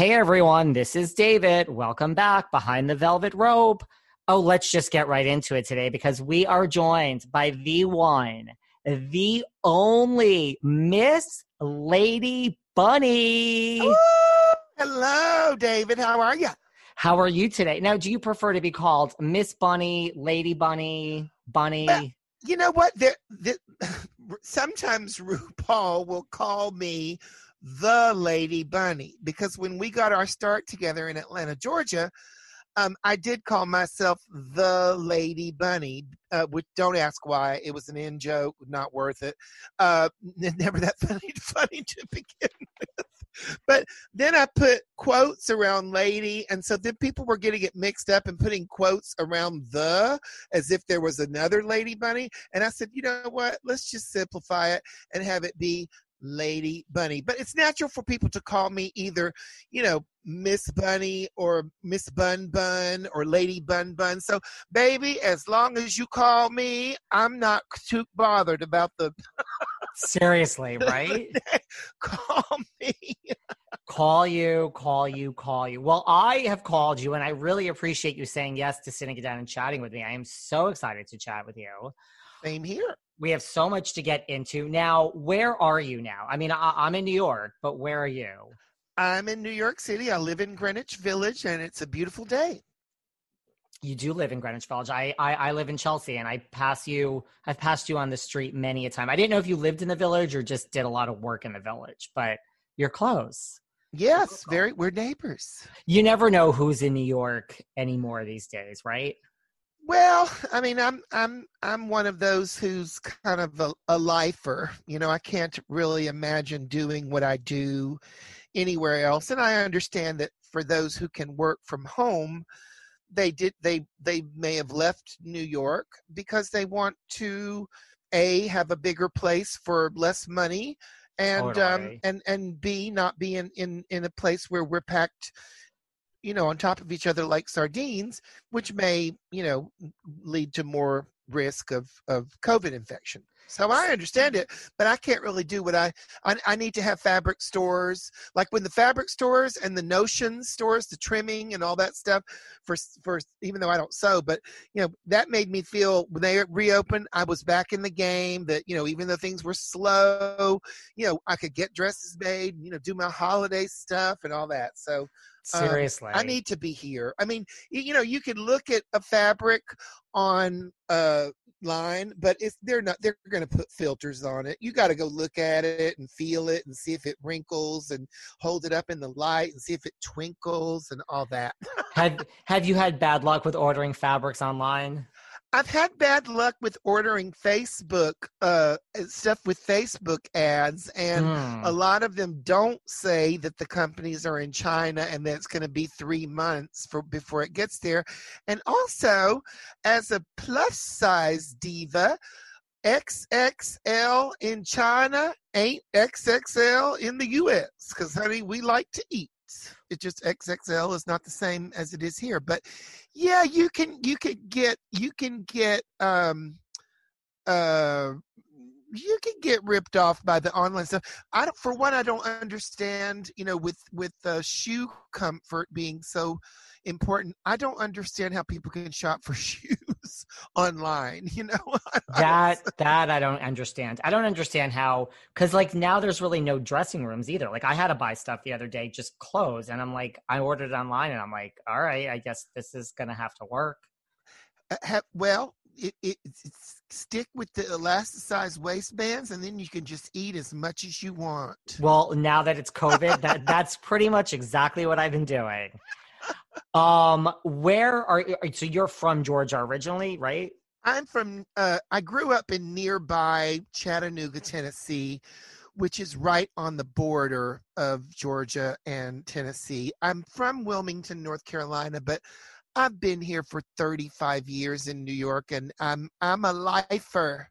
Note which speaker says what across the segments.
Speaker 1: Hey everyone, this is David. Welcome back behind the velvet rope. Oh, let's just get right into it today because we are joined by the one, the only Miss Lady Bunny.
Speaker 2: Ooh, hello, David. How are you?
Speaker 1: How are you today? Now, do you prefer to be called Miss Bunny, Lady Bunny, Bunny?
Speaker 2: Well, you know what? There, there, sometimes RuPaul will call me the Lady Bunny because when we got our start together in Atlanta, Georgia, um, I did call myself the Lady Bunny. Uh, which don't ask why. It was an in joke, not worth it. Uh, never that funny, funny to begin with. But then I put quotes around lady, and so then people were getting it mixed up and putting quotes around the as if there was another Lady Bunny. And I said, you know what? Let's just simplify it and have it be Lady Bunny. But it's natural for people to call me either, you know, Miss Bunny or Miss Bun Bun or Lady Bun Bun. So, baby, as long as you call me, I'm not too bothered about the.
Speaker 1: Seriously, right?
Speaker 2: call me.
Speaker 1: call you, call you, call you. Well, I have called you, and I really appreciate you saying yes to sitting down and chatting with me. I am so excited to chat with you.
Speaker 2: Same here.
Speaker 1: We have so much to get into. Now, where are you now? I mean, I- I'm in New York, but where are you?
Speaker 2: I'm in New York City. I live in Greenwich Village, and it's a beautiful day.
Speaker 1: You do live in Greenwich Village. I, I, I live in Chelsea, and I pass you. I've passed you on the street many a time. I didn't know if you lived in the village or just did a lot of work in the village, but you're close.
Speaker 2: Yes, very. We're neighbors.
Speaker 1: You never know who's in New York anymore these days, right?
Speaker 2: Well, I mean, I'm I'm I'm one of those who's kind of a, a lifer. You know, I can't really imagine doing what I do anywhere else, and I understand that for those who can work from home, they did they they may have left New York because they want to a have a bigger place for less money and um and and b not be in in in a place where we're packed you know on top of each other like sardines which may you know lead to more risk of of covid infection so i understand it but i can't really do what i i, I need to have fabric stores. Like when the fabric stores and the notion stores the trimming and all that stuff for for even though i don't sew but you know that made me feel when they reopened i was back in the game that you know even though things were slow you know i could get dresses made you know do my holiday stuff and all that. So um,
Speaker 1: Seriously,
Speaker 2: I need to be here. I mean, you know, you can look at a fabric on uh line, but if they're not, they're going to put filters on it. You got to go look at it and feel it and see if it wrinkles and hold it up in the light and see if it twinkles and all that.
Speaker 1: have have you had bad luck with ordering fabrics online?
Speaker 2: I've had bad luck with ordering Facebook uh stuff with Facebook ads and
Speaker 1: Hmm.
Speaker 2: a lot of them don't say that the companies are in China and that it's going to be three months for before it gets there. And also, as a plus size diva, XXL in China ain't XXL in the US because, honey, we like to eat. It just XXL is not the same as it is here. But yeah, you can you can get you can get um uh you can get ripped off by the online stuff. I don't, for one, I don't understand. You know, with with uh, shoe comfort being so important, I don't understand how people can shop for shoes online. You know,
Speaker 1: that that I don't understand. I don't understand how because like now there's really no dressing rooms either. Like I had to buy stuff the other day, just clothes, and I'm like, I ordered it online, and I'm like, all right, I guess this is gonna have to work.
Speaker 2: Uh, ha- well, it, it, it's stick with the elasticized waistbands, and then you can just eat as much as you want.
Speaker 1: Well, now that it's COVID, that that's pretty much exactly what I've been doing. Um, where are so you're from Georgia originally, right?
Speaker 2: I'm from. Uh, I grew up in nearby Chattanooga, Tennessee, which is right on the border of Georgia and Tennessee. I'm from Wilmington, North Carolina, but I've been here for 35 years in New York and I'm I'm a lifer.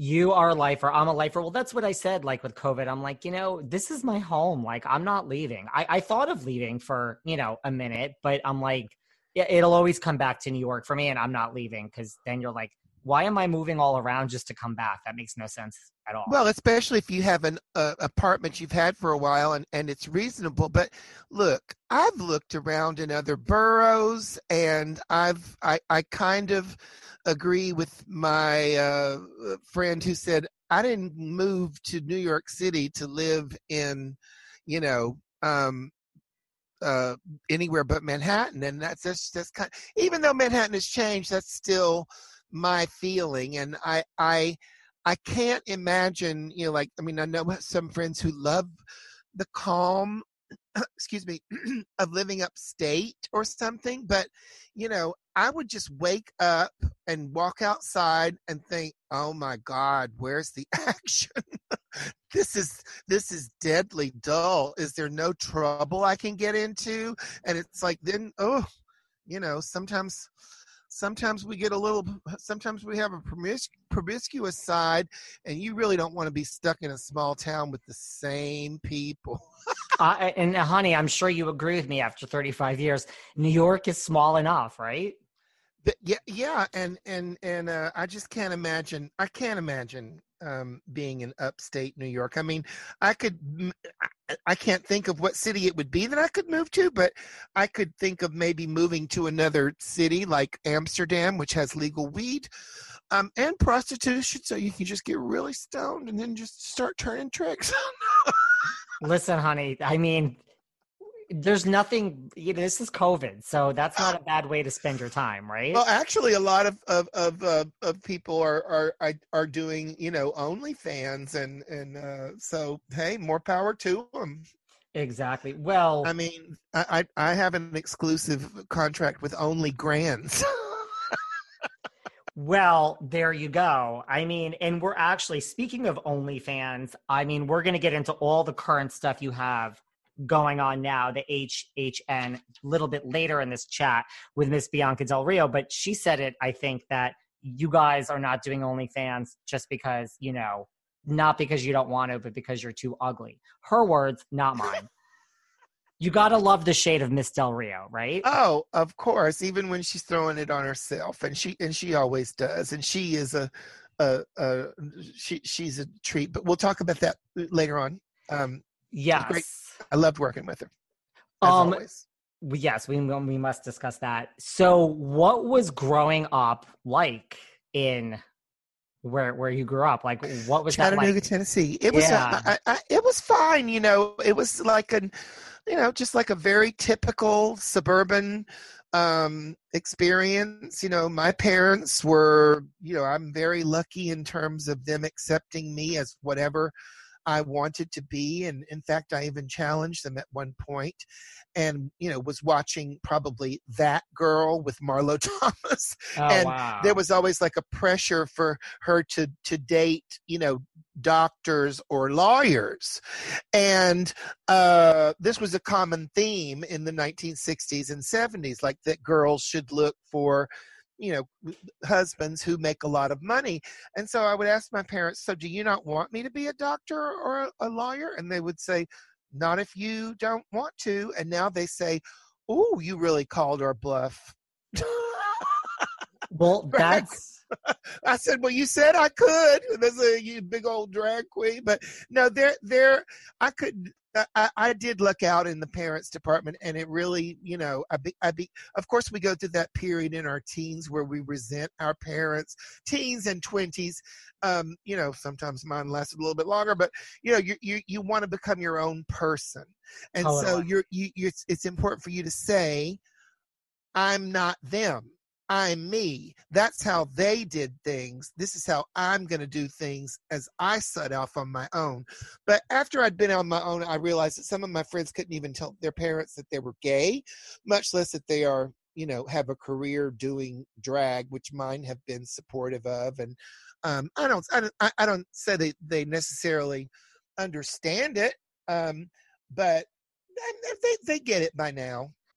Speaker 1: You are a lifer. I'm a lifer. Well, that's what I said, like with COVID. I'm like, you know, this is my home. Like, I'm not leaving. I, I thought of leaving for, you know, a minute, but I'm like, it'll always come back to New York for me, and I'm not leaving because then you're like, why am I moving all around just to come back? That makes no sense at all.
Speaker 2: Well, especially if you have an uh, apartment you've had for a while and, and it's reasonable. But look, I've looked around in other boroughs and I've I, I kind of agree with my uh, friend who said I didn't move to New York City to live in, you know, um, uh, anywhere but Manhattan, and that's that's that's kind. Even though Manhattan has changed, that's still my feeling, and I I I can't imagine. You know, like I mean, I know some friends who love the calm excuse me of living upstate or something but you know i would just wake up and walk outside and think oh my god where's the action this is this is deadly dull is there no trouble i can get into and it's like then oh you know sometimes sometimes we get a little sometimes we have a promis- promiscuous side and you really don't want to be stuck in a small town with the same people.
Speaker 1: Uh, and uh, honey i'm sure you agree with me after 35 years. New york is small enough right?
Speaker 2: But yeah yeah and and and uh, i just can't imagine i can't imagine um, being in upstate New York. I mean, I could, I can't think of what city it would be that I could move to, but I could think of maybe moving to another city like Amsterdam, which has legal weed um, and prostitution, so you can just get really stoned and then just start turning tricks.
Speaker 1: Listen, honey, I mean, there's nothing you know this is covid so that's not a bad way to spend your time right
Speaker 2: well actually a lot of of of, uh, of people are, are are doing you know onlyfans and and uh so hey more power to them
Speaker 1: exactly well
Speaker 2: i mean i i have an exclusive contract with only grands
Speaker 1: Well, there you go. I mean, and we're actually speaking of OnlyFans. I mean, we're going to get into all the current stuff you have going on now, the HHN, a little bit later in this chat with Miss Bianca Del Rio. But she said it, I think, that you guys are not doing OnlyFans just because, you know, not because you don't want to, but because you're too ugly. Her words, not mine. you gotta love the shade of Miss Del Rio, right?
Speaker 2: Oh, of course. Even when she's throwing it on herself, and she and she always does, and she is a, a, a she she's a treat. But we'll talk about that later on. Um,
Speaker 1: yes,
Speaker 2: I loved working with her.
Speaker 1: um, always. yes, we we must discuss that. So, what was growing up like in where where you grew up? Like, what was
Speaker 2: Chattanooga,
Speaker 1: like?
Speaker 2: Tennessee? It was uh, yeah. I, I, it was fine. You know, it was like an you know just like a very typical suburban um experience you know my parents were you know i'm very lucky in terms of them accepting me as whatever I wanted to be. And in fact, I even challenged them at one point and, you know, was watching probably that girl with Marlo Thomas.
Speaker 1: Oh,
Speaker 2: and
Speaker 1: wow.
Speaker 2: there was always like a pressure for her to, to date, you know, doctors or lawyers. And uh, this was a common theme in the 1960s and 70s, like that girls should look for you know husbands who make a lot of money and so i would ask my parents so do you not want me to be a doctor or a, lawyer and they would say not if you don't want to and now they say oh you really called our bluff
Speaker 1: well that's
Speaker 2: I said, "Well, you said I could." There's a you big old drag queen, but no, there, there, I could. I, I did look out in the parents department and it really you know I be, I be of course we go through that period in our teens where we resent our parents teens and 20s um you know sometimes mine lasted a little bit longer but you know you you, you want to become your own person. And oh, so you're you, you it's important for you to say i'm not them I'm me. That's how they did things. This is how I'm going to do things as I set off on my own. But after I'd been on my own, I realized that some of my friends couldn't even tell their parents that they were gay, much less that they are, you know, have a career doing drag, which mine have been supportive of. And um, I don't, I don't, I don't say that they necessarily understand it, um, but they they get it by now.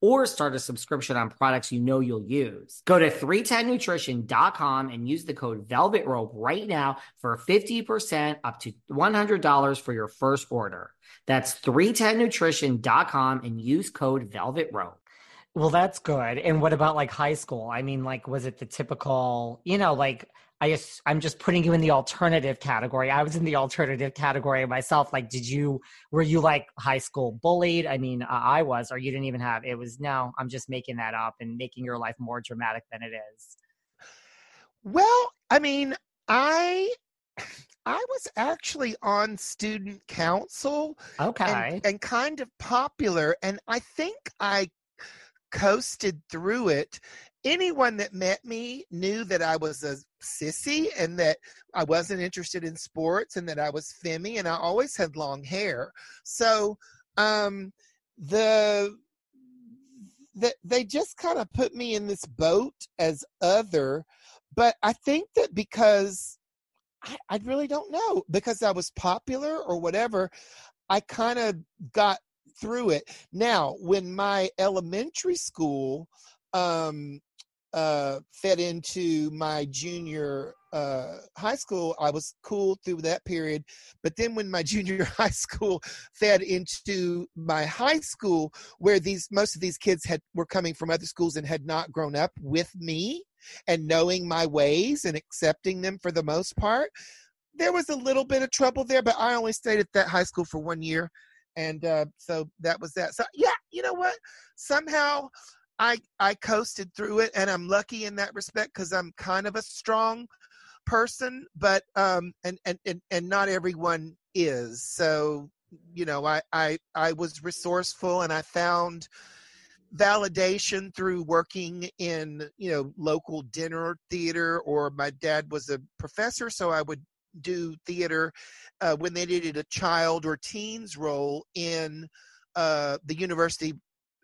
Speaker 1: or start a subscription on products you know you'll use. Go to 310nutrition.com and use the code Velvet Rope right now for 50% up to $100 for your first order. That's 310nutrition.com and use code Velvet Rope.
Speaker 3: Well, that's good. And what about like high school? I mean, like, was it the typical, you know, like, I guess I'm just putting you in the alternative category. I was in the alternative category myself. Like, did you, were you like high school bullied? I mean, uh, I was, or you didn't even have, it was, no, I'm just making that up and making your life more dramatic than it is.
Speaker 2: Well, I mean, I, I was actually on student council.
Speaker 3: Okay.
Speaker 2: And, and kind of popular. And I think I coasted through it anyone that met me knew that I was a sissy and that I wasn't interested in sports and that I was femmy and I always had long hair. So um the that they just kind of put me in this boat as other but i think that because I, I really don't know because i was popular or whatever i kind of got through it now when my elementary school um uh, fed into my junior uh, high school, I was cool through that period. But then when my junior high school fed into my high school, where these most of these kids had were coming from other schools and had not grown up with me and knowing my ways and accepting them for the most part, there was a little bit of trouble there. But I only stayed at that high school for one year. And uh, so that was that. So yeah, you know what? Somehow I I coasted through it, and I'm lucky in that respect because I'm kind of a strong person, but um, and and and and not everyone is. So you know, I I I was resourceful, and I found validation through working in you know local dinner theater or my dad was a professor so i would do theater uh, when they needed a child or teens role in uh, the university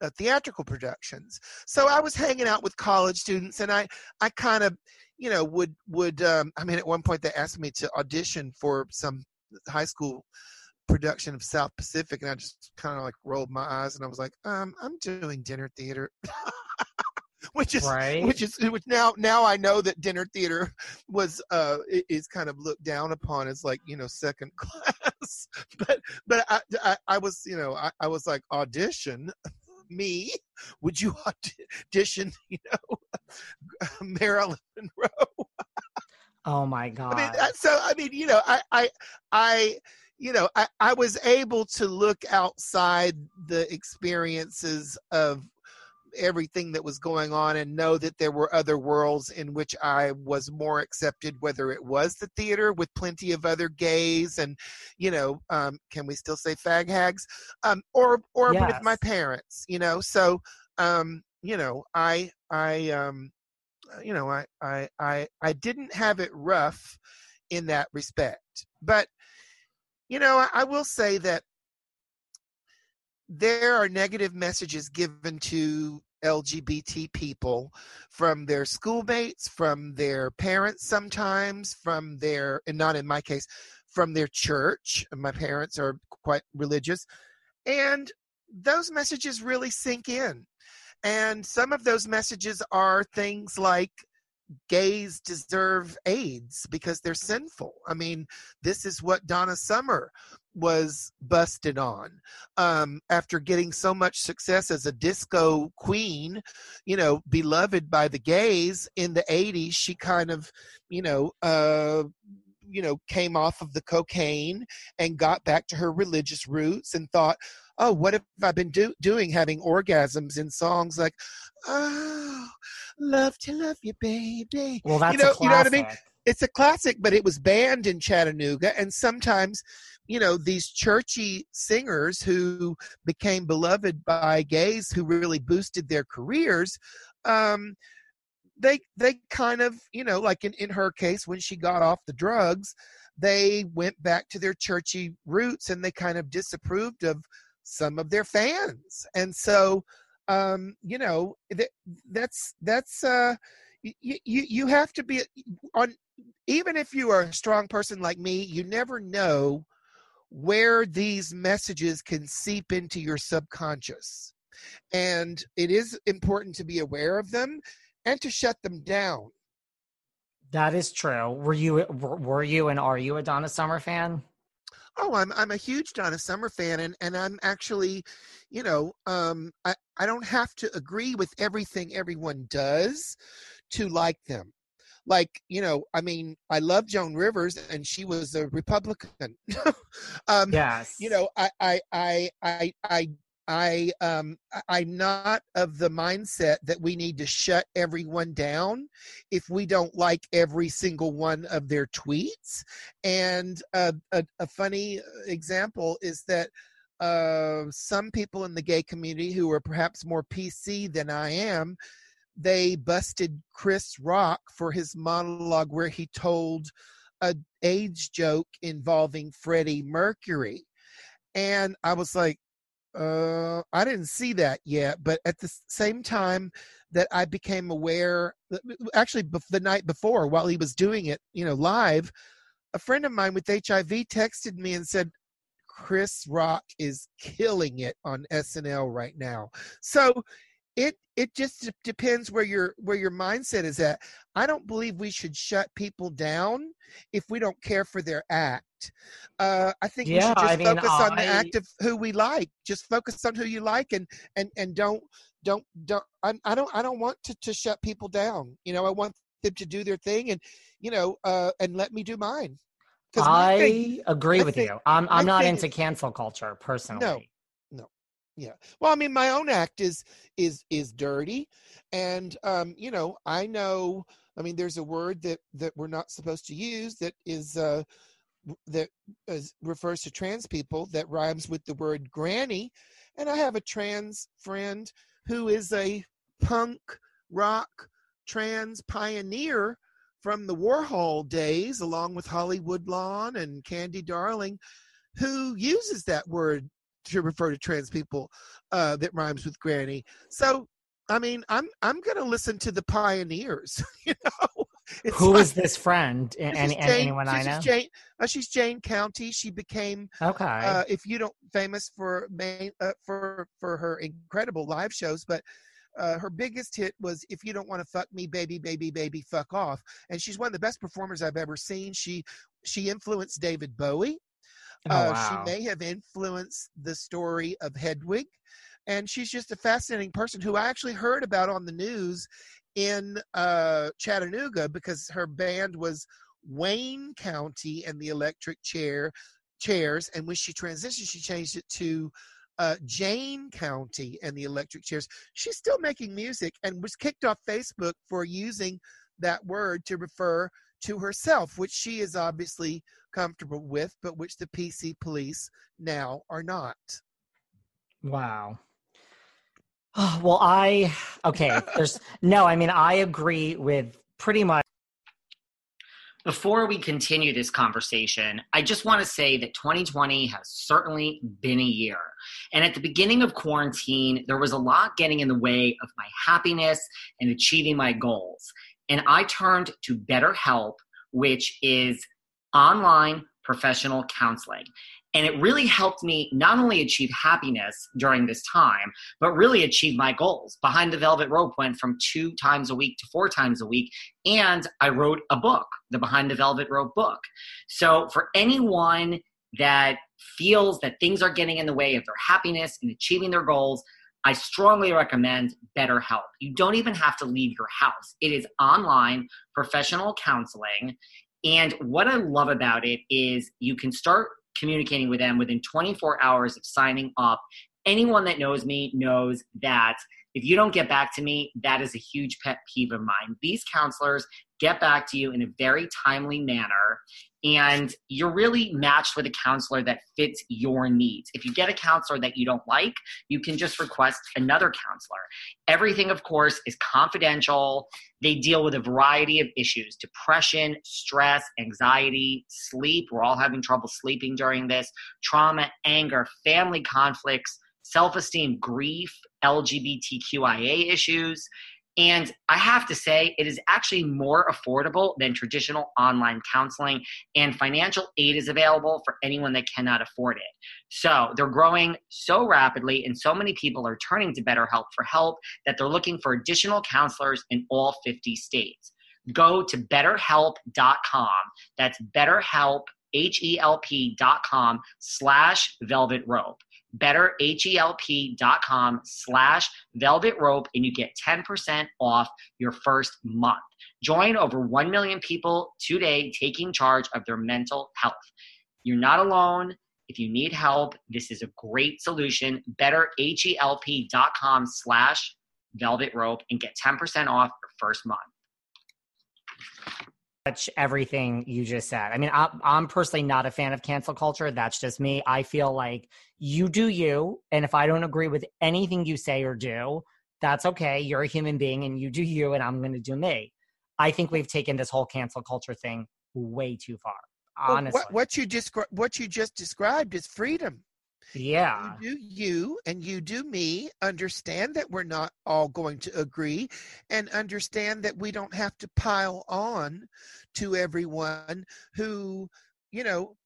Speaker 2: uh, theatrical productions. So I was hanging out with college students, and I I kind of you know would would um, I mean at one point they asked me to audition for some high school production of South Pacific, and I just kind of like rolled my eyes and I was like, um, I'm doing dinner theater. which is
Speaker 3: right.
Speaker 2: which is which now now I know that dinner theater was uh is kind of looked down upon as like you know second class but but I I, I was you know I, I was like audition me, would you audition, you know, Marilyn Monroe?
Speaker 3: oh my god!
Speaker 2: I mean, so I mean, you know, I, I, I, you know, I, I was able to look outside the experiences of everything that was going on and know that there were other worlds in which I was more accepted, whether it was the theater with plenty of other gays and, you know, um, can we still say fag hags? Um, or or yes. with my parents, you know. So, um, you know, I I um, you know, I I I I didn't have it rough in that respect, but you know, I, I will say that there are negative messages given to LGBT people from their schoolmates, from their parents sometimes, from their, and not in my case, from their church. My parents are quite religious. And those messages really sink in. And some of those messages are things like gays deserve AIDS because they're sinful. I mean, this is what Donna Summer was busted on um, after getting so much success as a disco queen, you know, beloved by the gays in the 80s. She kind of, you know, uh, you know, came off of the cocaine and got back to her religious roots and thought, oh, what have I been do- doing having orgasms in songs like, oh, love to love you, baby.
Speaker 3: Well, that's
Speaker 2: you know, you know what I mean? It's a classic, but it was banned in Chattanooga, and sometimes, you know, these churchy singers who became beloved by gays who really boosted their careers. Um, they they kind of you know like in, in her case when she got off the drugs they went back to their churchy roots and they kind of disapproved of some of their fans and so um you know that, that's that's uh you, you you have to be on even if you are a strong person like me you never know where these messages can seep into your subconscious and it is important to be aware of them and to shut them down
Speaker 3: That is true. Were you were you and are you a Donna Summer fan?
Speaker 2: Oh, I'm I'm a huge Donna Summer fan, and and I'm actually, you know, um, I I don't have to agree with everything everyone does to like them. Like you know, I mean, I love Joan Rivers, and she was a Republican. um,
Speaker 3: Yes.
Speaker 2: you know, I I I I I. I um I'm not of the mindset that we need to shut everyone down if we don't like every single one of their tweets. And uh, a, a funny example is that uh, some people in the gay community who are perhaps more PC than I am, they busted Chris Rock for his monologue where he told a AIDS joke involving Freddie Mercury. And I was like, uh, I didn't see that yet, but at the same time that I became aware, actually the night before while he was doing it, you know, live, a friend of mine with HIV texted me and said, Chris Rock is killing it on SNL right now. So it it just depends where your where your mindset is at. I don't believe we should shut people down if we don't care for their act. Uh, I think we should just
Speaker 3: I mean,
Speaker 2: focus on the act of who we like. Just focus on who you like and and and don't don't don't. I, I don't I don't want to to shut people down. You know, I want them to do their thing and you know uh, and let me do mine
Speaker 3: I agree
Speaker 2: I
Speaker 3: with
Speaker 2: think-
Speaker 3: you. I'm I'm
Speaker 2: I
Speaker 3: not
Speaker 2: think-
Speaker 3: into cancel culture personally.
Speaker 2: Yeah. Well i mean my own act is is is dirty and um you know i know i mean there's a word that that we're not supposed to use that is uh that is, refers to trans people that rhymes with the word granny and i have a trans friend who is a punk rock trans pioneer from the warhol days along with Holly Woodlawn and candy darling who uses that word to refer to trans people uh, that rhymes with granny. So, I mean, I'm I'm gonna listen to the pioneers. You know, it's
Speaker 3: Who
Speaker 2: like-
Speaker 3: is this friend? A-
Speaker 2: this
Speaker 3: Any,
Speaker 2: is Jane-
Speaker 3: anyone I know?
Speaker 2: Jane, uh, she's Jane County. She became,
Speaker 3: Okay.
Speaker 2: uh, if you don't, famous for main, uh, for for her incredible live shows, but. Uh, her biggest hit was "If You Don't Want to Fuck Me, Baby, Baby, Baby, Fuck Off," and she's one of the best performers I've ever seen. She she influenced David Bowie.
Speaker 3: Oh,
Speaker 2: Uh,
Speaker 3: wow.
Speaker 2: She may have influenced the story of Hedwig, and she's just a fascinating person who I actually heard about on the news in uh, Chattanooga because her band was Wayne County and the Electric Chair Chairs, and when she transitioned, she changed it to uh, Jane County and the Electric Chairs. She's still making music and was kicked off Facebook for using that word to refer to herself, which she is obviously comfortable with, but which the PC police now are not.
Speaker 3: Wow. Oh, well, I okay. There's no. I mean, I agree with pretty much.
Speaker 1: Before we continue this conversation, I just want to say that 2020 has certainly been a year. And at the beginning of quarantine, there was a lot getting in the way of my happiness and achieving my goals. And I turned to BetterHelp, which is online professional counseling. And it really helped me not only achieve happiness during this time, but really achieve my goals. Behind the Velvet Rope went from two times a week to four times a week. And I wrote a book, the Behind the Velvet Rope book. So for anyone that feels that things are getting in the way of their happiness and achieving their goals, I strongly recommend BetterHelp. You don't even have to leave your house. It is online professional counseling. And what I love about it is you can start communicating with them within 24 hours of signing up. Anyone that knows me knows that if you don't get back to me, that is a huge pet peeve of mine. These counselors get back to you in a very timely manner and you're really matched with a counselor that fits your needs. If you get a counselor that you don't like, you can just request another counselor. Everything, of course, is confidential. They deal with a variety of issues depression, stress, anxiety, sleep. We're all having trouble sleeping during this, trauma, anger, family conflicts, self esteem, grief, LGBTQIA issues. And I have to say, it is actually more affordable than traditional online counseling, and financial aid is available for anyone that cannot afford it. So they're growing so rapidly, and so many people are turning to BetterHelp for help that they're looking for additional counselors in all 50 states. Go to betterhelp.com. That's betterhelp, H E L P.com slash velvet rope betterhelp.com slash velvet rope and you get 10% off your first month. Join over 1 million people today taking charge of their mental health. You're not alone. If you need help, this is a great solution. Betterhelp.com slash velvet rope and get 10% off your first month
Speaker 3: much everything you just said. I mean, I'm, I'm personally not a fan of cancel culture. That's just me. I feel like you do you. And if I don't agree with anything you say or do, that's okay. You're a human being and you do you, and I'm going to do me. I think we've taken this whole cancel culture thing way too far. Honestly,
Speaker 2: well, what, what you just what you just described is freedom.
Speaker 3: Yeah.
Speaker 2: You do you and you do me. Understand that we're not all going to agree and understand that we don't have to pile on to everyone who, you know,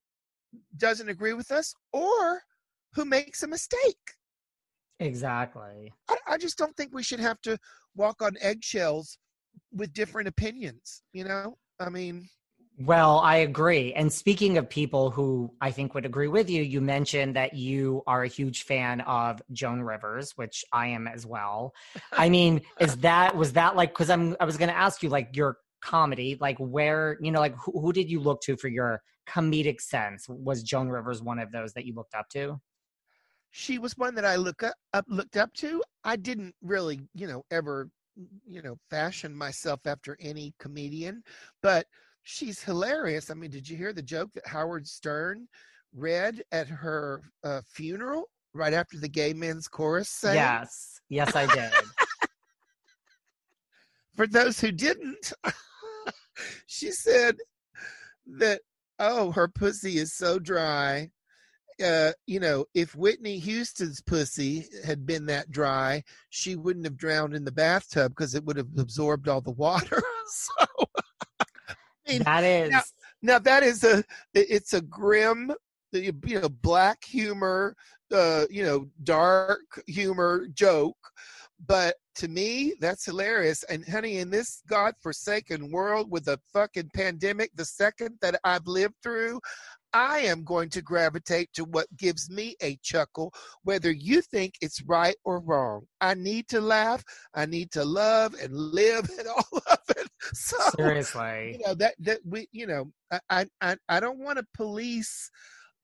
Speaker 2: doesn't agree with us or who makes a mistake.
Speaker 3: Exactly.
Speaker 2: I, I just don't think we should have to walk on eggshells with different opinions, you know? I mean,
Speaker 3: well, I agree. And speaking of people who I think would agree with you, you mentioned that you are a huge fan of Joan Rivers, which I am as well. I mean, is that was that like cuz I'm I was going to ask you like your comedy, like where, you know, like who, who did you look to for your comedic sense? Was Joan Rivers one of those that you looked up to?
Speaker 2: She was one that I look up, up looked up to. I didn't really, you know, ever you know, fashion myself after any comedian, but she's hilarious. I mean, did you hear the joke that Howard Stern read at her uh, funeral right after the gay men's chorus sang?
Speaker 3: Yes, yes, I did.
Speaker 2: For those who didn't, she said that oh, her pussy is so dry. Uh, you know, if Whitney Houston's pussy had been that dry, she wouldn't have drowned in the bathtub because it would have absorbed all the water. so
Speaker 3: mean, that is
Speaker 2: now, now, that is a it's a grim you know black humor uh you know dark humor joke but to me that's hilarious and honey in this god-forsaken world with a fucking pandemic the second that i've lived through I am going to gravitate to what gives me a chuckle, whether you think it's right or wrong. I need to laugh, I need to love and live and all of it. So
Speaker 3: seriously,
Speaker 2: you know that that we, you know, I I I don't want to police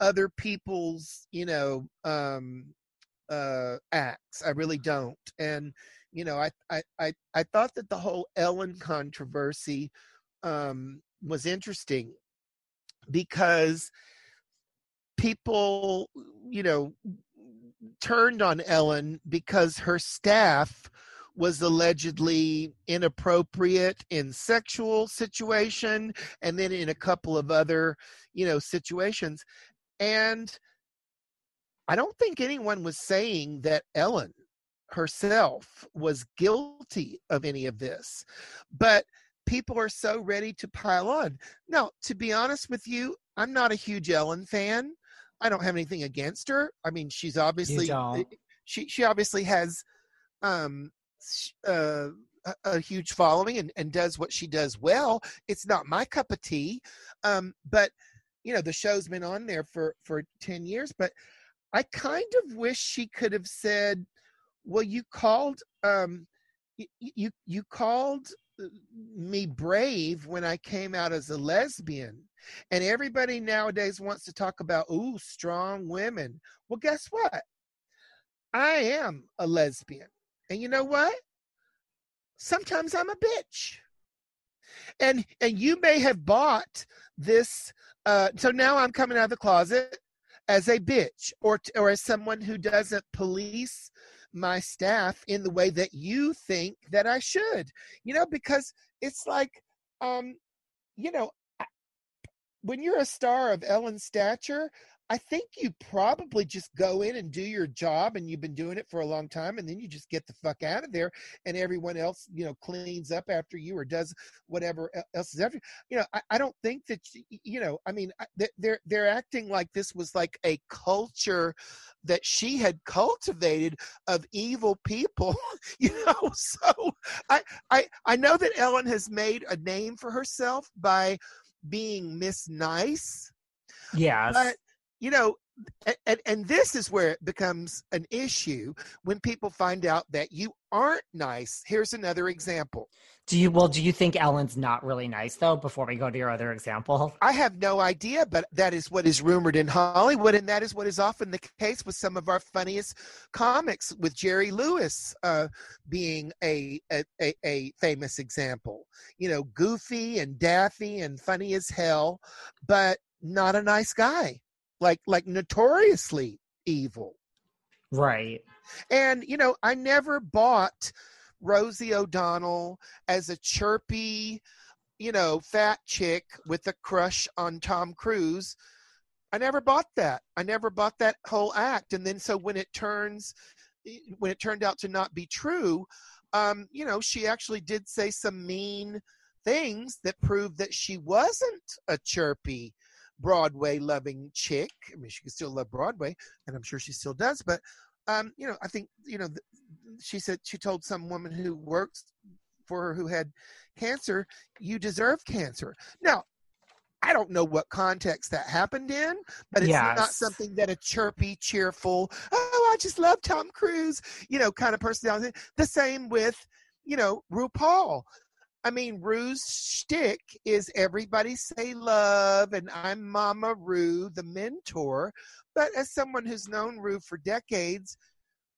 Speaker 2: other people's, you know, um uh acts. I really don't. And you know, I I I, I thought that the whole Ellen controversy um was interesting because people, you know, turned on Ellen because her staff was allegedly inappropriate in sexual situation and then in a couple of other, you know, situations. And I don't think anyone was saying that Ellen herself was guilty of any of this. But people are so ready to pile on. Now, to be honest with you, I'm not a huge Ellen fan. I don't have anything against her. I mean, she's obviously she she obviously has um uh, a, huge following and, and does what she does well. It's not my cup of tea. Um, but you know the show's been on there for for 10 years but i kind of wish she could have said well you called um you you, you called uh, me brave when i came out as a lesbian and everybody nowadays wants to talk about ooh strong women well guess what i am a lesbian and you know what? Sometimes i'm a bitch. And and you may have bought this uh so now i'm coming out of the closet as a bitch or or as someone who doesn't police my staff in the way that you think that i should. You know because it's like um you know when you're a star of ellen's stature I think you probably just go in and do your job and you've been doing it for a long time and then you just get the fuck out of there and everyone else, you know, cleans up after you or does whatever else is after you. know, I, I don't think that, you know, I mean, they're, they're acting like this was like a culture that she had cultivated of evil people, you know, so I, I, I know that Ellen has made a name for herself by being Miss Nice.
Speaker 3: Yes.
Speaker 2: But you know, and, and this is where it becomes an issue when people find out that you aren't nice. Here's another example.
Speaker 3: Do you well? Do you think Ellen's not really nice though? Before we go to your other example,
Speaker 2: I have no idea, but that is what is rumored in Hollywood, and that is what is often the case with some of our funniest comics, with Jerry Lewis uh, being a, a, a a famous example. You know, goofy and daffy and funny as hell, but not a nice guy like like notoriously evil.
Speaker 3: Right.
Speaker 2: And you know, I never bought Rosie O'Donnell as a chirpy, you know, fat chick with a crush on Tom Cruise. I never bought that. I never bought that whole act. And then so when it turns when it turned out to not be true, um, you know, she actually did say some mean things that proved that she wasn't a chirpy Broadway loving chick. I mean, she could still love Broadway, and I'm sure she still does. But um, you know, I think you know, she said she told some woman who works for her who had cancer, "You deserve cancer." Now, I don't know what context that happened in, but it's yes. not something that a chirpy, cheerful, "Oh, I just love Tom Cruise," you know, kind of personality. The same with you know RuPaul. I mean, Ru's shtick is everybody say love, and I'm Mama Ru, the mentor. But as someone who's known Ru for decades,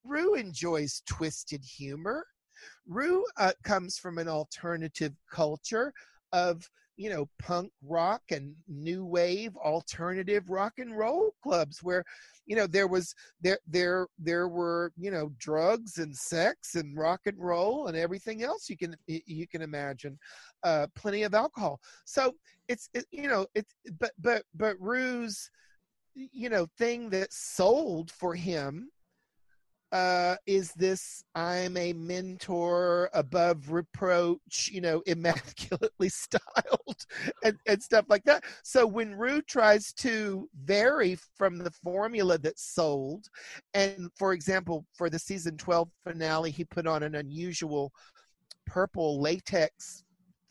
Speaker 2: Ru enjoys twisted humor. Ru uh, comes from an alternative culture of you know punk rock and new wave alternative rock and roll clubs where you know there was there there there were you know drugs and sex and rock and roll and everything else you can you can imagine uh plenty of alcohol. So it's it, you know it's but but but Ru's you know thing that sold for him uh, is this I'm a mentor above reproach, you know, immaculately styled and, and stuff like that. So when Ru tries to vary from the formula that's sold, and for example, for the season 12 finale, he put on an unusual purple latex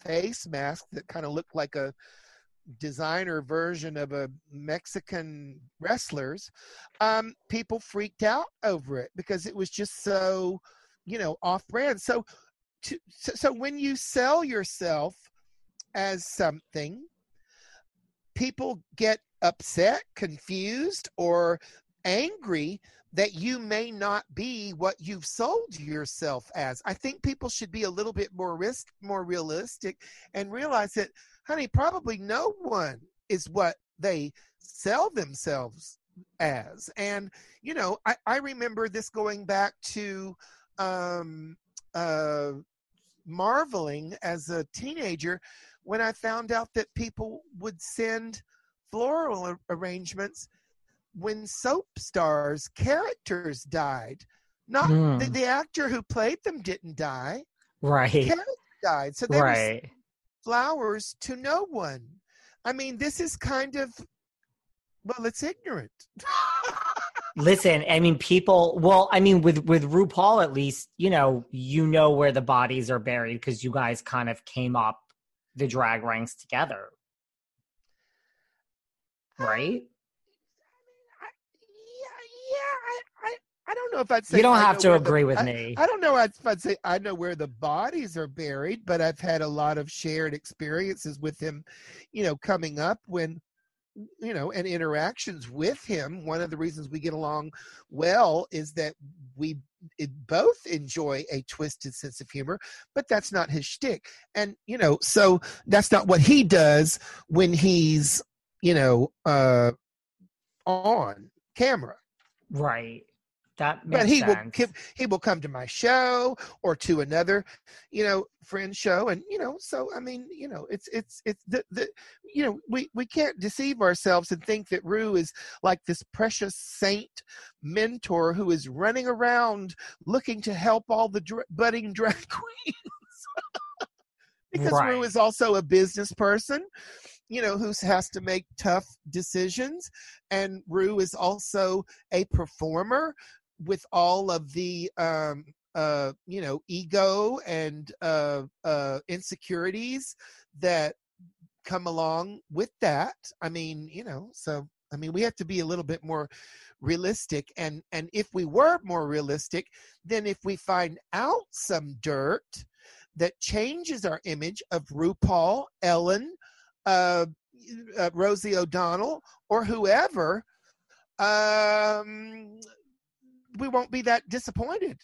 Speaker 2: face mask that kind of looked like a designer version of a Mexican wrestlers, um, people freaked out over it because it was just so, you know, off brand. So, to, so, so when you sell yourself as something, people get upset, confused, or angry that you may not be what you've sold yourself as. I think people should be a little bit more risk, more realistic, and realize that honey, probably no one is what they sell themselves as. And, you know, I, I remember this going back to um, uh, marveling as a teenager when I found out that people would send floral arrangements when soap stars' characters died. Not mm. the, the, actor who played them didn't die.
Speaker 3: Right. The
Speaker 2: died. So they
Speaker 3: right
Speaker 2: flowers to no one. I mean, this is kind of, well, it's ignorant.
Speaker 3: Listen, I mean, people. Well, I mean, with with RuPaul, at least you know you know where the bodies are buried because you guys kind of came up the drag ranks together. right?
Speaker 2: I, yeah, yeah. I, I, don't know if I'd say
Speaker 3: You don't have to
Speaker 2: where the-
Speaker 3: agree with
Speaker 2: I-
Speaker 3: me.
Speaker 2: I don't know if I'd say I know where the bodies are buried, but I've had a lot of shared experiences with him, you know, coming up when, you know, and interactions with him. One of the reasons we get along well is that we it both enjoy a twisted sense of humor, but that's not his shtick. And, you know, so that's not what he does when he's, you know, uh, on camera
Speaker 3: Right. That makes
Speaker 2: but he will
Speaker 3: sense.
Speaker 2: he, he will come to my show or to another you know friend show and you know so i mean you know it's it's it's the, the you know we we can't deceive ourselves and think that Ru is like this precious saint mentor who is running around looking to help all the dr- budding drag queens because
Speaker 3: Ru
Speaker 2: is also a business person you know who has to make tough decisions and Ru is also a performer with all of the um uh you know ego and uh uh insecurities that come along with that. I mean you know so i mean we have to be a little bit more realistic and and if we were more realistic then if we find out some dirt that changes our image of RuPaul, Ellen, uh, uh, Rosie O'Donnell, or whoever, um, we won't be that disappointed.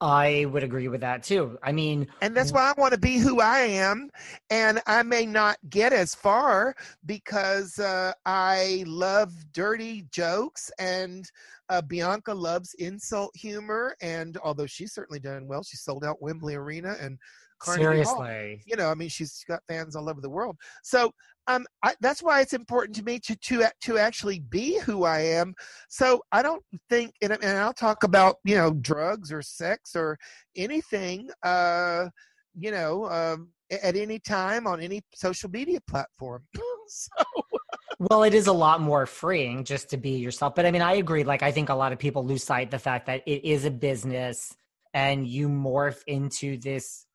Speaker 3: I would agree with that too. I mean,
Speaker 2: And that's why I want to be who I am. And I may not get as far because uh, I love dirty jokes and uh, Bianca loves insult humor. And although she's certainly done well, she sold out Wembley Arena and Carnegie Hall.
Speaker 3: seriously.
Speaker 2: you know, I mean, she's got fans all over the world. So, um, I, that's why it's important to me to to to actually be who I am. So I don't think, and, and I'll talk about you know drugs or sex or anything, uh, you know, um, at any time on any social media platform. so
Speaker 3: Well, it is a lot more freeing just to be yourself. But I mean, I agree. Like, I think a lot of people lose sight the fact that it is a business and you morph into this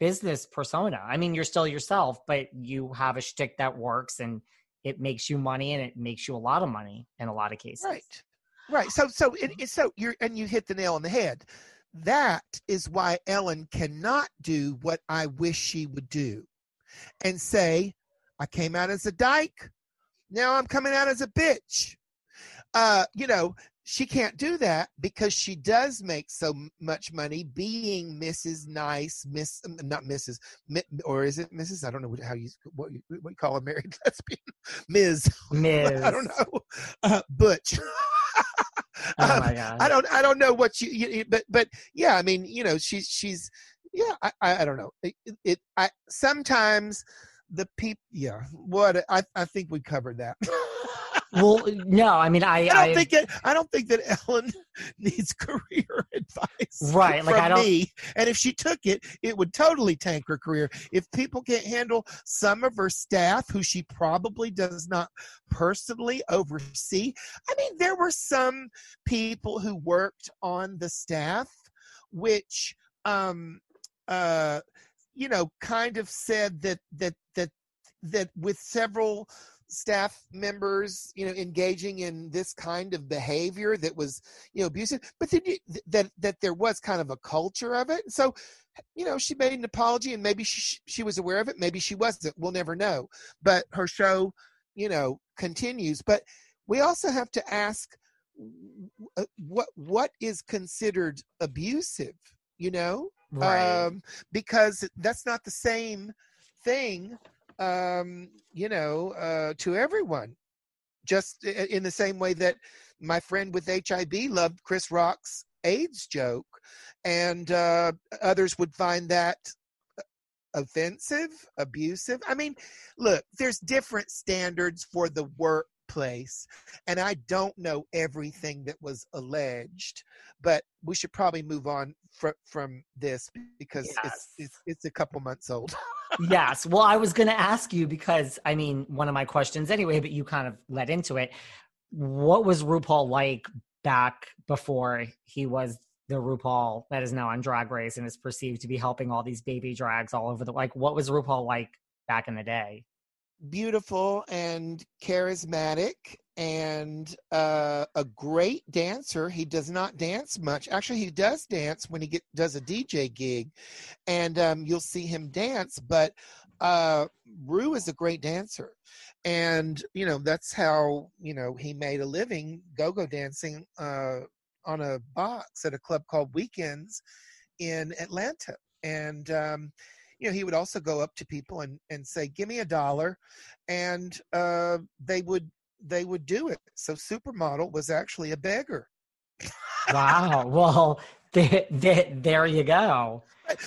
Speaker 3: business persona. I mean, you're still yourself, but you have a shtick that works and it makes you money and it makes you a lot of money in a lot of cases.
Speaker 2: Right. Right. So so it, it's so you're and you hit the nail on the head. That is why Ellen cannot do what I wish she would do and say, I came out as a dyke. Now I'm coming out as a bitch. Uh, you know, she can't do that because she does make so much money being Mrs. Nice, Miss, um, not Mrs. Or is it Mrs. I don't know how you what you, what you call a married lesbian, Ms.
Speaker 3: Ms.
Speaker 2: I don't know, uh, Butch.
Speaker 3: Oh
Speaker 2: Um,
Speaker 3: my God.
Speaker 2: I don't I don't know what you, you but but yeah I mean you know she's she's yeah I I, I don't know it, it, it I sometimes the people yeah what I I think we covered that.
Speaker 3: well, no, I mean, I,
Speaker 2: I don't
Speaker 3: I
Speaker 2: think it, I don't think that Ellen needs career advice.
Speaker 3: Right, like, I don't-
Speaker 2: me. And if she took it, it would totally tank her career. If people can't handle some of her staff, who she probably does not personally oversee, I mean, there were some people who worked on the staff, which, um, uh, you know, kind of said that that that that with several staff members you know engaging in this kind of behavior that was you know abusive but then you, that that there was kind of a culture of it. So you know she made an apology and maybe she she was aware of it maybe she wasn't. We'll never know. But her show you know continues. But we also have to ask uh, what what is considered abusive you know?
Speaker 3: Right.
Speaker 2: um, because that's not the same thing, um, you know, uh, to everyone. Just in the same way that my friend with HIV loved Chris Rock's AIDS joke, and uh, others would find that offensive, abusive. I mean, look, there's different standards for the workplace, and I don't know everything that was alleged, but we should probably move on fr- from this because
Speaker 3: Yes.
Speaker 2: it's, it's it's a couple months old.
Speaker 3: yes. Well, I was going to ask you because I mean, one of my questions anyway, but you kind of led into it. What was RuPaul like back before he was the RuPaul that is now on Drag Race and is perceived to be helping all these baby drags all over the like? What was RuPaul like back in the day?
Speaker 2: Beautiful and charismatic and uh, a great dancer. He does not dance much. Actually, he does dance when he get, does a DJ gig, and um, you'll see him dance. But uh, Ru is a great dancer, and you know that's how you know he made a living go-go dancing uh, on a box at a club called Weekends in Atlanta, and. Um, you know, he would also go up to people and, and say, "Give me a dollar," and uh, they would they would do it. So supermodel was actually a beggar.
Speaker 3: wow. Well, there, there, there you go.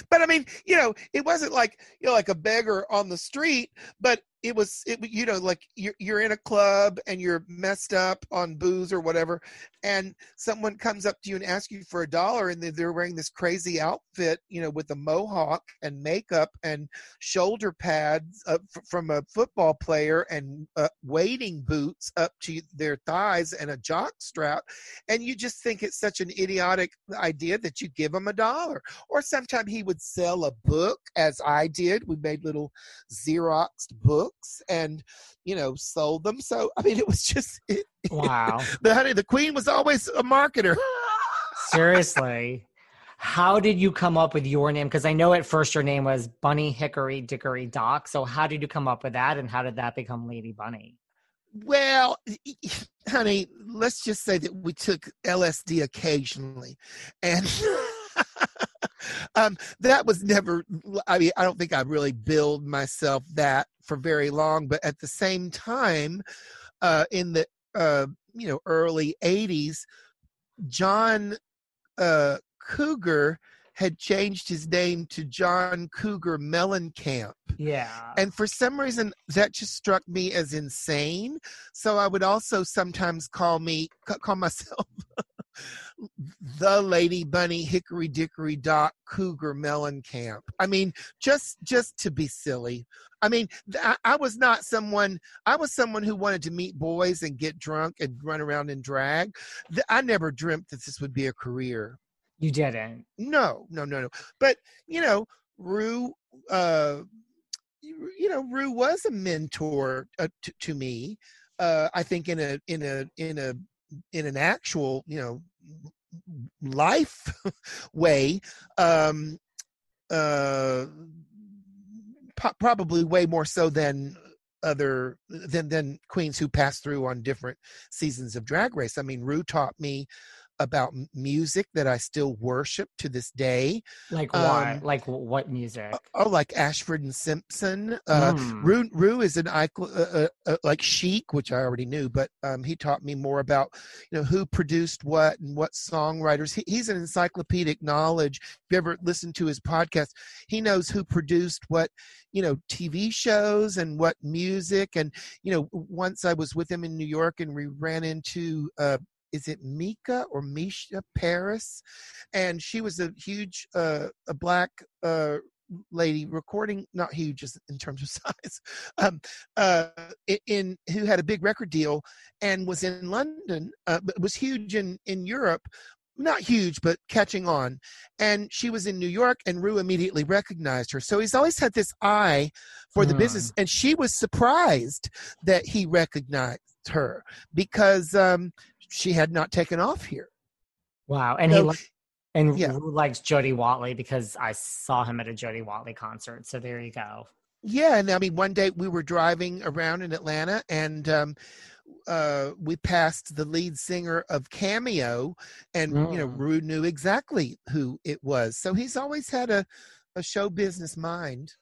Speaker 2: But I mean, you know, it wasn't like you know, like a beggar on the street, but it was it you know like you're you're in a club and you're messed up on booze or whatever and someone comes up to you and asks you for a dollar and they're wearing this crazy outfit you know with a mohawk and makeup and shoulder pads from a football player and uh, wading boots up to their thighs and a jock strap and you just think it's such an idiotic idea that you give them a dollar or sometimes he would sell a book as i did we made little xeroxed books and you know sold them. So I mean, it was just it,
Speaker 3: wow.
Speaker 2: the honey, the queen was always a marketer.
Speaker 3: Seriously. How did you come up with your name? Because I know at first your name was Bunny Hickory Dickory Dock. So how did you come up with that, and how did that become Lady Bunny?
Speaker 2: Well, honey, let's just say that we took LSD occasionally, and um, that was never. I mean, I don't think I really billed myself that for very long, but at the same time, uh, in the uh, you know early '80s, John uh, Cougar had changed his name to John Cougar Mellencamp.
Speaker 3: Yeah.
Speaker 2: And for some reason that just struck me as insane. So I would also sometimes call me call myself the Lady Bunny Hickory Dickory Dock Cougar Mellencamp. I mean, just just to be silly. I mean, I, I, was not someone. I was someone who wanted to meet boys and get drunk and run around and drag. I never dreamt that this would be a career.
Speaker 3: You didn't.
Speaker 2: No, no, no, no. But you know, Ru. Uh, you know, Ru was a mentor uh, to, to me. Uh, I think in a in a in a in an actual you know life way um uh probably way more so than other than than queens who passed through on different seasons of drag race. I mean Ru taught me about music that I still worship to this day.
Speaker 3: Like what? Um, like what music?
Speaker 2: Oh, like Ashford and Simpson. Uh, mm. Ru, Ru is an icon, uh, uh, uh, like Chic, which I already knew, but um, he taught me more about you know who produced what and what songwriters. He, he's an encyclopedic knowledge. If you ever listen to his podcast, he knows who produced what you know TV shows and what music. And you know, once I was with him in New York and we ran into uh, is it Mica or Misha Paris? And she was a huge, uh, a black uh, lady recording, not huge just in terms of size, um, uh, in who had a big record deal and was in London, uh, but was huge in in Europe. Not huge, but catching on. And she was in New York, and Ru immediately recognized her. So he's always had this eye for the business. Hmm. And she was surprised that he recognized her because um, she had not taken off here.
Speaker 3: Wow, and so, he and yeah. likes Jody Watley because I saw him at a Jody Watley concert. So there you go.
Speaker 2: Yeah, and I mean, one day we were driving around in Atlanta, and um, uh, we passed the lead singer of Cameo, and mm. you know, mm. Ru knew exactly who it was. So he's always had a a show business mind.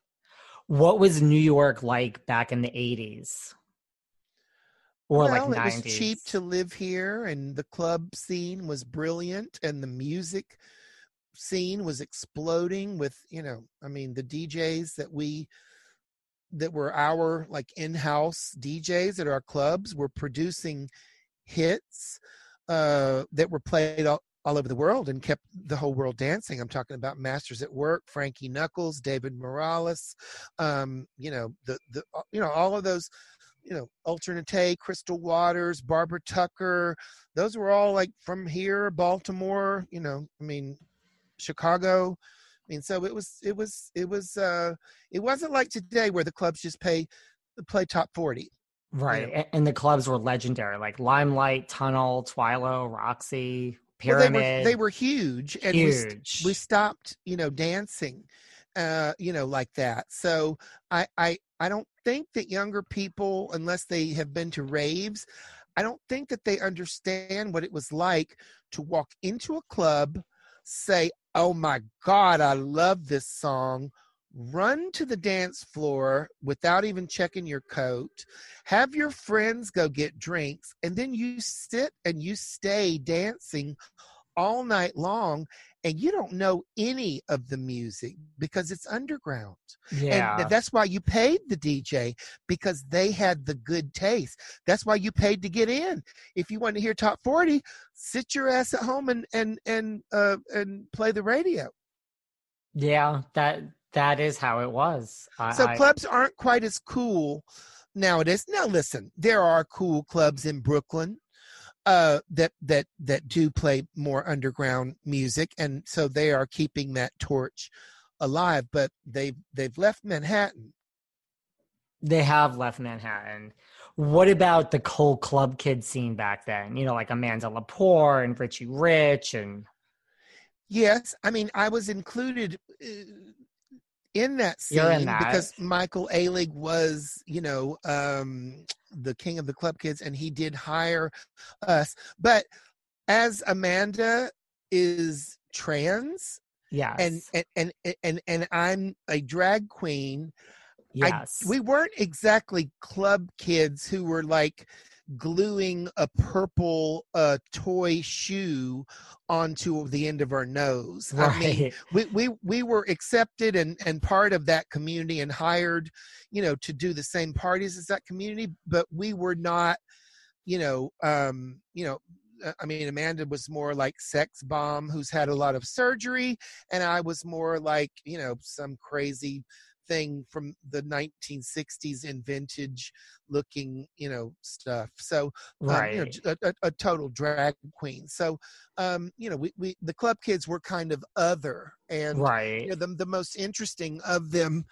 Speaker 3: What was New York like back in the eighties? Or
Speaker 2: well,
Speaker 3: like
Speaker 2: 90s. it was cheap to live here and the club scene was brilliant and the music scene was exploding with you know i mean the djs that we that were our like in-house djs at our clubs were producing hits uh that were played all, all over the world and kept the whole world dancing. I'm talking about Masters at Work, Frankie Knuckles, David Morales, um, you know, the the you know all of those you know, Ultra Naté, Crystal Waters, Barbara Tucker. Those were all like from here, Baltimore, you know, I mean, Chicago. I mean, so it was, it was, it was, uh, it wasn't like today where the clubs just pay play top 40
Speaker 3: Right.
Speaker 2: know.
Speaker 3: And the clubs were legendary, like Limelight, Tunnel, Twilo, Roxy,
Speaker 2: Well, they
Speaker 3: Pyramid.
Speaker 2: were they were huge and we,
Speaker 3: huge.
Speaker 2: we stopped you know dancing uh you know like that. So i i i don't think that younger people unless they have been to raves i don't think that they understand what it was like to walk into a club say oh my god i love this song run to the dance floor without even checking your coat have your friends go get drinks and then you sit and you stay dancing all night long and you don't know any of the music because it's underground
Speaker 3: yeah.
Speaker 2: and that's why you paid the dj because they had the good taste that's why you paid to get in if you want to hear top 40 sit your ass at home and and and uh and play the radio
Speaker 3: yeah. That that is how it was. I,
Speaker 2: so
Speaker 3: I-
Speaker 2: clubs aren't quite as cool nowadays now listen there are cool clubs in brooklyn uh that that that do play more underground music and so they are keeping that torch alive but they've they've left manhattan
Speaker 3: they have left Manhattan. What about the cool club kid scene back then? You know, like Amanda Lepore and Richie Rich and
Speaker 2: yes i mean i was included uh, in that scene
Speaker 3: in that.
Speaker 2: because michael alig was you know um the king of the club kids and he did hire us. But as amanda is trans
Speaker 3: yes,
Speaker 2: and and and and, and i'm a drag queen
Speaker 3: yes,
Speaker 2: we weren't exactly club kids who were like gluing a purple uh toy shoe onto the end of our nose
Speaker 3: right.
Speaker 2: i mean we, we we were accepted and and part of that community and hired you know to do the same parties as that community but we were not you know um you know uh, I mean, Amanda was more like sex bomb who's had a lot of surgery, and I was more like, you know, some crazy thing from the 1960s and vintage looking, you know, stuff. So, um,
Speaker 3: right.
Speaker 2: you know, a, a total drag queen. So, um, you know, we, we the club kids were kind of other, and
Speaker 3: right.
Speaker 2: you know, the the most interesting of them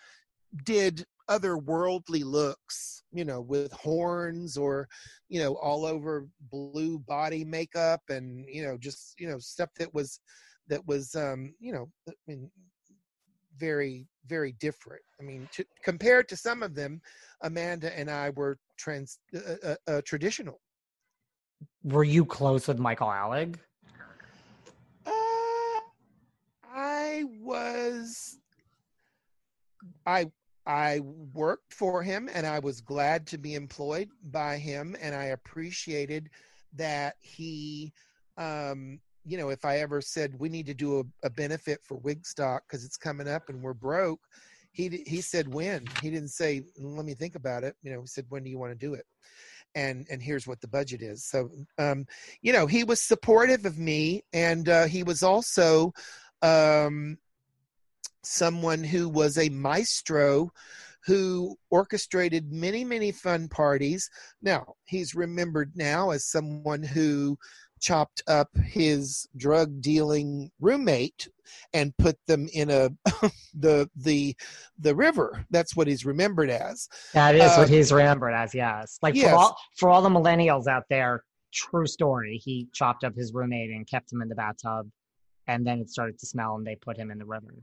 Speaker 2: did otherworldly looks, you know, with horns or, you know, all over blue body makeup and, you know, just, you know, stuff that was, that was, um, you know, I mean, very, very different. I mean, to, compared to some of them, Amanda and I were trans, uh, uh, uh, traditional.
Speaker 3: Were you close with Michael Alig?
Speaker 2: Uh, I was I I worked for him and I was glad to be employed by him and I appreciated that he um you know if I ever said we need to do a, a benefit for Wigstock because it's coming up and we're broke he he said when he didn't say let me think about it you know he said when do you want to do it? And and here's what the budget is. So um you know he was supportive of me and uh he was also um someone who was a maestro who orchestrated many many fun parties. Now he's remembered now as someone who chopped up his drug dealing roommate and put them in a the the the river that's what he's remembered as
Speaker 3: That is
Speaker 2: Uh,
Speaker 3: what he's remembered as. Yes, like
Speaker 2: yes.
Speaker 3: for all for all the millennials out there, true story. He chopped up his roommate and kept him in the bathtub, and then it started to smell, and they put him in the river.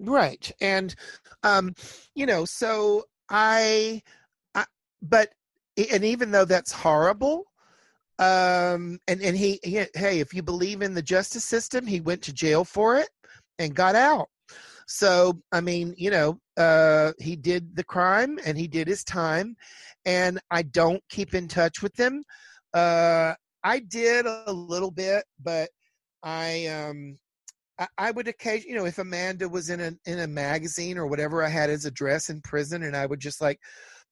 Speaker 2: right and um you know so i i but and even though that's horrible um and and he, he hey if you believe in the justice system he went to jail for it and got out. So i mean you know uh he did the crime and he did his time and i don't keep in touch with them uh i did a little bit but i um I, would occasion, you know, if Amanda was in a in a magazine or whatever, I had his address in prison, and I would just like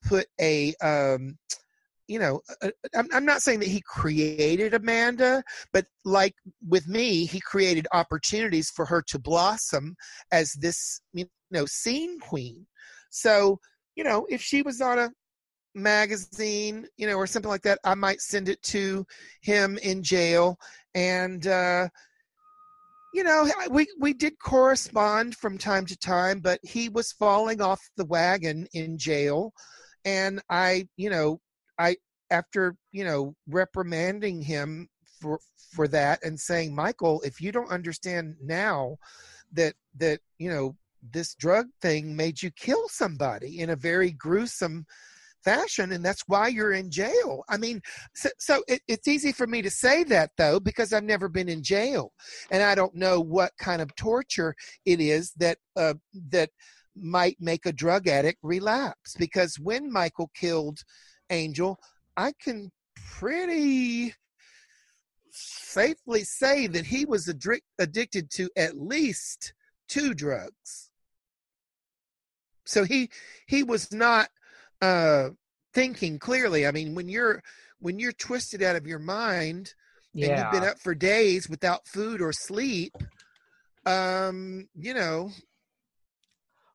Speaker 2: put a, um, you know, i I'm, I'm not saying that he created Amanda, but like with me, he created opportunities for her to blossom as this, you know, scene queen. So, you know, if she was on a magazine, you know, or something like that, I might send it to him in jail, and. uh you know we we did correspond from time to time but he was falling off the wagon in jail and I, you know, I after you know reprimanding him for for that and saying, Michael, if you don't understand now that that you know this drug thing made you kill somebody in a very gruesome fashion and that's why you're in jail. I mean so, so it, it's easy for me to say that though because i've never been in jail and i don't know what kind of torture it is that uh, that might make a drug addict relapse because when michael killed angel i can pretty safely say that he was addicted to at least two drugs so he he was not uh thinking clearly i mean when you're when you're twisted out of your mind yeah. and you've been up for days without food or sleep um you know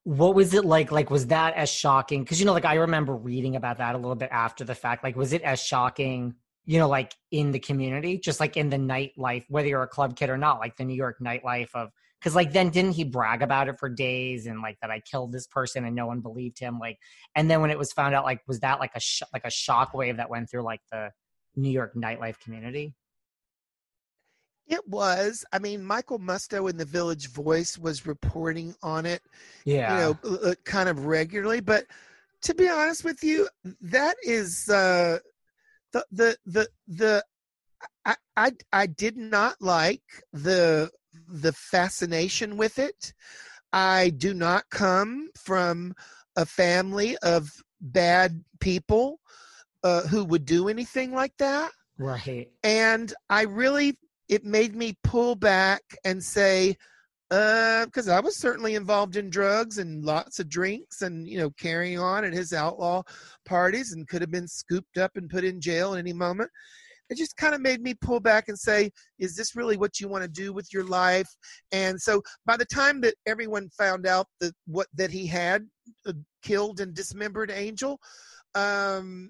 Speaker 3: what was it like like was that as shocking because you know like i remember reading about that a little bit after the fact like was it as shocking you know like in the community just like in the nightlife whether you're a club kid or not like the new york nightlife of because like then didn't he brag about it for days and like that I killed this person and no one believed him like and then when it was found out like was that like a sh- like a shock wave that went through like the New York nightlife community?
Speaker 2: It was. I mean, Michael Musto in the Village Voice was reporting on it, yeah, you know, kind of regularly. But to be honest with you, that is uh, the the the the I I I did not like the the fascination with it. I do not come from a family of bad people uh, who would do anything like that.
Speaker 3: Right.
Speaker 2: And I really, it made me pull back and say, because uh, I was certainly involved in drugs and lots of drinks and, you know, carrying on at his outlaw parties and could have been scooped up and put in jail at any moment it just kind of made me pull back and say, is this really what you want to do with your life? And so by the time that everyone found out that what that he had uh, killed and dismembered Angel, um,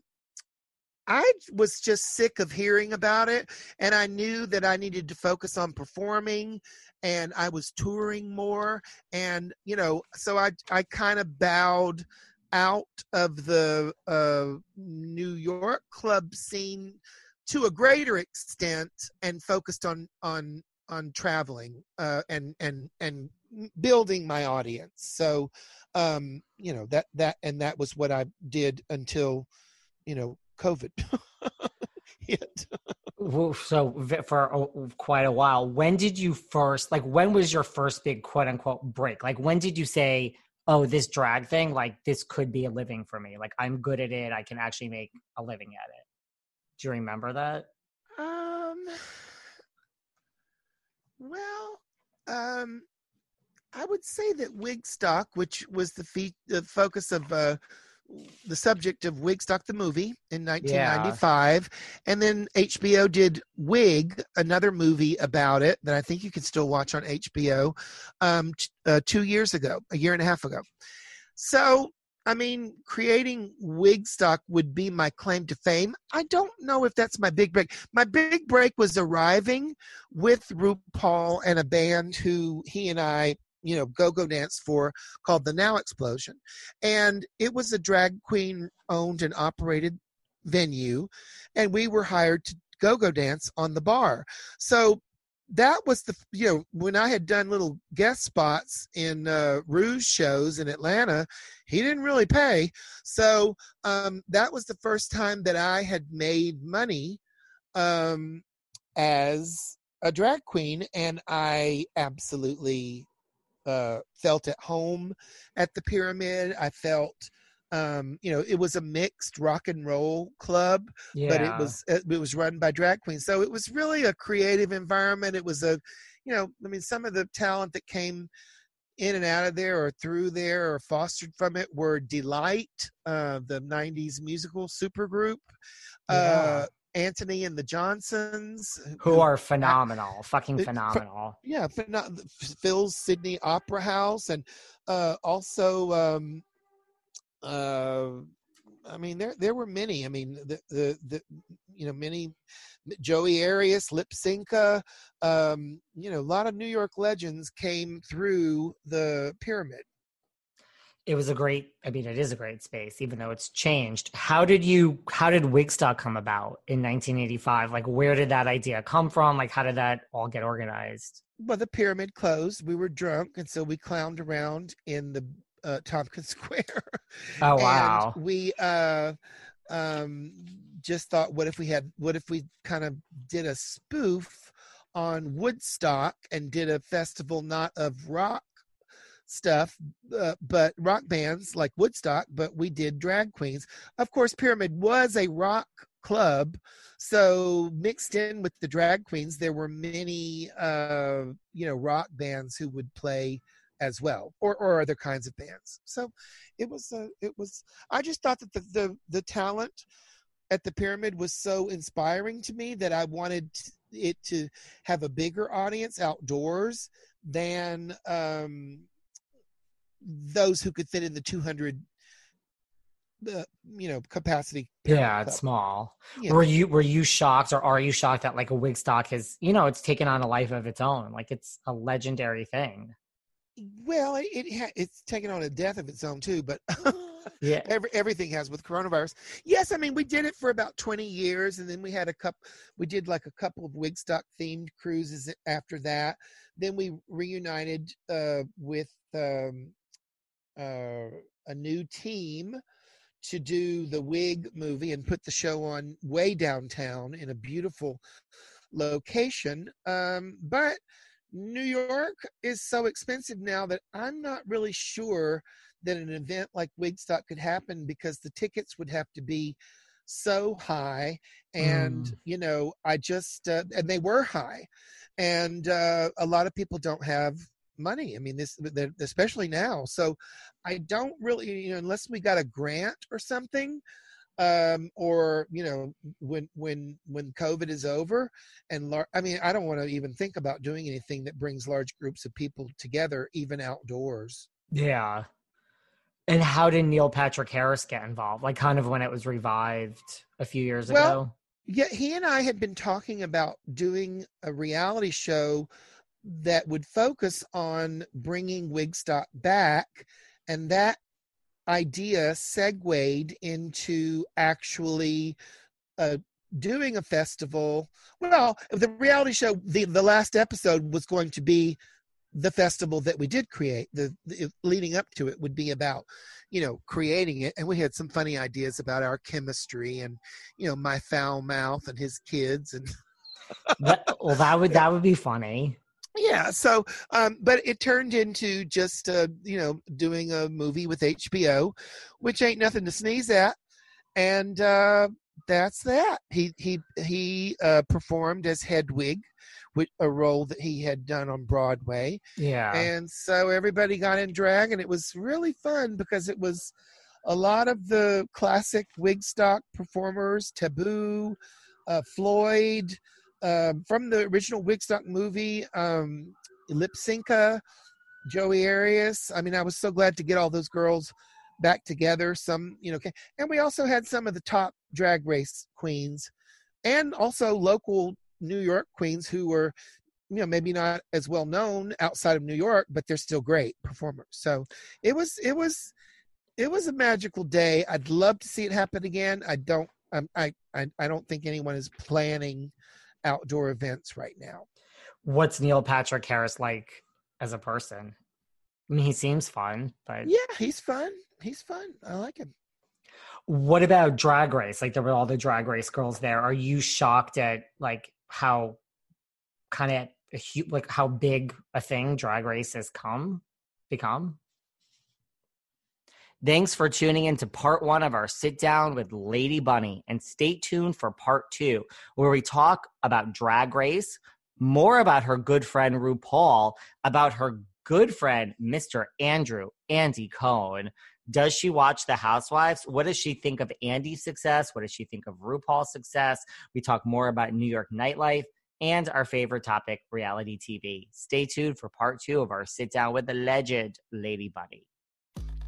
Speaker 2: I was just sick of hearing about it, and I knew that I needed to focus on performing, and I was touring more, and you know, so I I kind of bowed out of the uh, New York club scene to a greater extent and focused on on on traveling uh, and and and building my audience. So, um, you know that that and that was what I did until, you know, COVID hit.
Speaker 3: so for quite a while, when did you first like? When was your first big quote unquote break? Like when did you say? Oh, this drag thing, like this could be a living for me. Like I'm good at it. I can actually make a living at it. Do you remember that?
Speaker 2: Um. Well, um, I would say that Wigstock, which was the, fe- the focus of uh, the subject of Wigstock the movie in 1995, yeah. and then HBO did Wig, another movie about it that I think you can still watch on HBO, um, t- uh, two years ago, a year and a half ago. So I mean, creating Wigstock would be my claim to fame. I don't know if that's my big break. My big break was arriving with RuPaul and a band who he and I, you know, go go dance for called the Now Explosion. And it was a drag queen owned and operated venue. And we were hired to go go dance on the bar. So that was the you know when I had done little guest spots in uh, Ru's shows in Atlanta, he didn't really pay. So um, that was the first time that I had made money um, as a drag queen, and I absolutely uh, felt at home at the pyramid. I felt um you know it was a mixed rock and roll club yeah. but it was it, was run by drag queens so it was really a creative environment it was a you know i mean some of the talent that came in and out of there or through there or fostered from it were Deee-Lite uh the 90s musical supergroup yeah. uh Antony and the Johnsons,
Speaker 3: who, are phenomenal, fucking phenomenal.
Speaker 2: Yeah, Phil's Sydney Opera House, and uh, also um, uh, I mean, there there were many. I mean, the the, the you know many Joey Arias, Lypsinka, um, you know, a lot of New York legends came through the pyramid.
Speaker 1: It was a great i mean it is a great space even though it's changed. How did you how did wigstock come about in 1985 like where did that idea come from? Like how did that all get organized?
Speaker 2: Well the pyramid closed. We were drunk and so we clowned around in the uh, tompkins square.
Speaker 1: Oh wow.
Speaker 2: and we uh um just thought what if we had what if we kind of did a spoof on woodstock and did a festival not of rock stuff, uh, but rock bands like Woodstock, but we did drag queens. Of course, Pyramid was a rock club, so mixed in with the drag queens, there were many, uh, you know, rock bands who would play as well, or or other kinds of bands. So it was, uh, it was. I just thought that the the, the talent at the pyramid was so inspiring to me that I wanted it to have a bigger audience outdoors than um, those who could fit in the 200 uh, you know capacity
Speaker 1: yeah it's small. Were you were you shocked or are you shocked that like a wigstock has you know it's taken on a life of its own? Like it's a legendary thing.
Speaker 2: Well it, it it's taken on a death of its own too but yeah. every, everything has with coronavirus. Yes i mean we did it for about 20 years and then we had a couple we did like a couple of wigstock themed cruises after that. Then we reunited uh, with um, uh, a new team to do the Wig movie and put the show on way downtown in a beautiful location. Um, but New York is so expensive now that I'm not really sure that an event like Wigstock could happen because the tickets would have to be so high and mm. you know i just uh, and they were high and uh, a lot of people don't have money. I mean, this especially now. So I don't really, you know, unless we got a grant or something, um, or you know, when when when COVID is over, and lar- I mean, I don't want to even think about doing anything that brings large groups of people together, even outdoors.
Speaker 1: Yeah. And how did Neil Patrick Harris get involved? Like, kind of when it was revived a few years
Speaker 2: well,
Speaker 1: ago.
Speaker 2: Yeah, he and I had been talking about doing a reality show that would focus on bringing Wigstock back, and that idea segued into actually uh, doing a festival. Well, the reality show, the the last episode was going to be the festival that we did create. The, the leading up to it would be about you know creating it and we had some funny ideas about our chemistry and you know my foul mouth and his kids and
Speaker 1: well that would that would be funny
Speaker 2: yeah so um but it turned into just uh you know doing a movie with hbo which ain't nothing to sneeze at and uh that's that. He he he uh performed as hedwig with a role that he had done on broadway
Speaker 1: yeah.
Speaker 2: and so everybody got in drag and it was really fun because it was a lot of the classic wigstock performers taboo uh floyd um, from the original Wigstock movie, um, Lypsinka, Joey Arias. I mean, I was so glad to get all those girls back together. Some, you know, and we also had some of the top drag race queens, and also local New York queens who were, you know, maybe not as well known outside of New York, but they're still great performers. So it was, it was, it was a magical day. I'd love to see it happen again. I don't, um, I, I, I don't think anyone is planning outdoor events right now.
Speaker 1: What's Neil Patrick Harris like as a person? I mean, he seems fun, but
Speaker 2: yeah, he's fun. He's fun. I like him.
Speaker 1: What about Drag Race? Like there were all the Drag Race girls there. Are you shocked at like how kind of like how big a thing Drag Race has come become? Thanks for tuning in to part one of our sit down with Lady Bunny. And stay tuned for part two, where we talk about drag race, more about her good friend RuPaul, about her good friend, Mr. Andrew, Andy Cohen. Does she watch The Housewives? What does she think of Andy's success? What does she think of RuPaul's success? We talk more about New York nightlife and our favorite topic, reality TV. Stay tuned for part two of our sit down with the legend, Lady Bunny.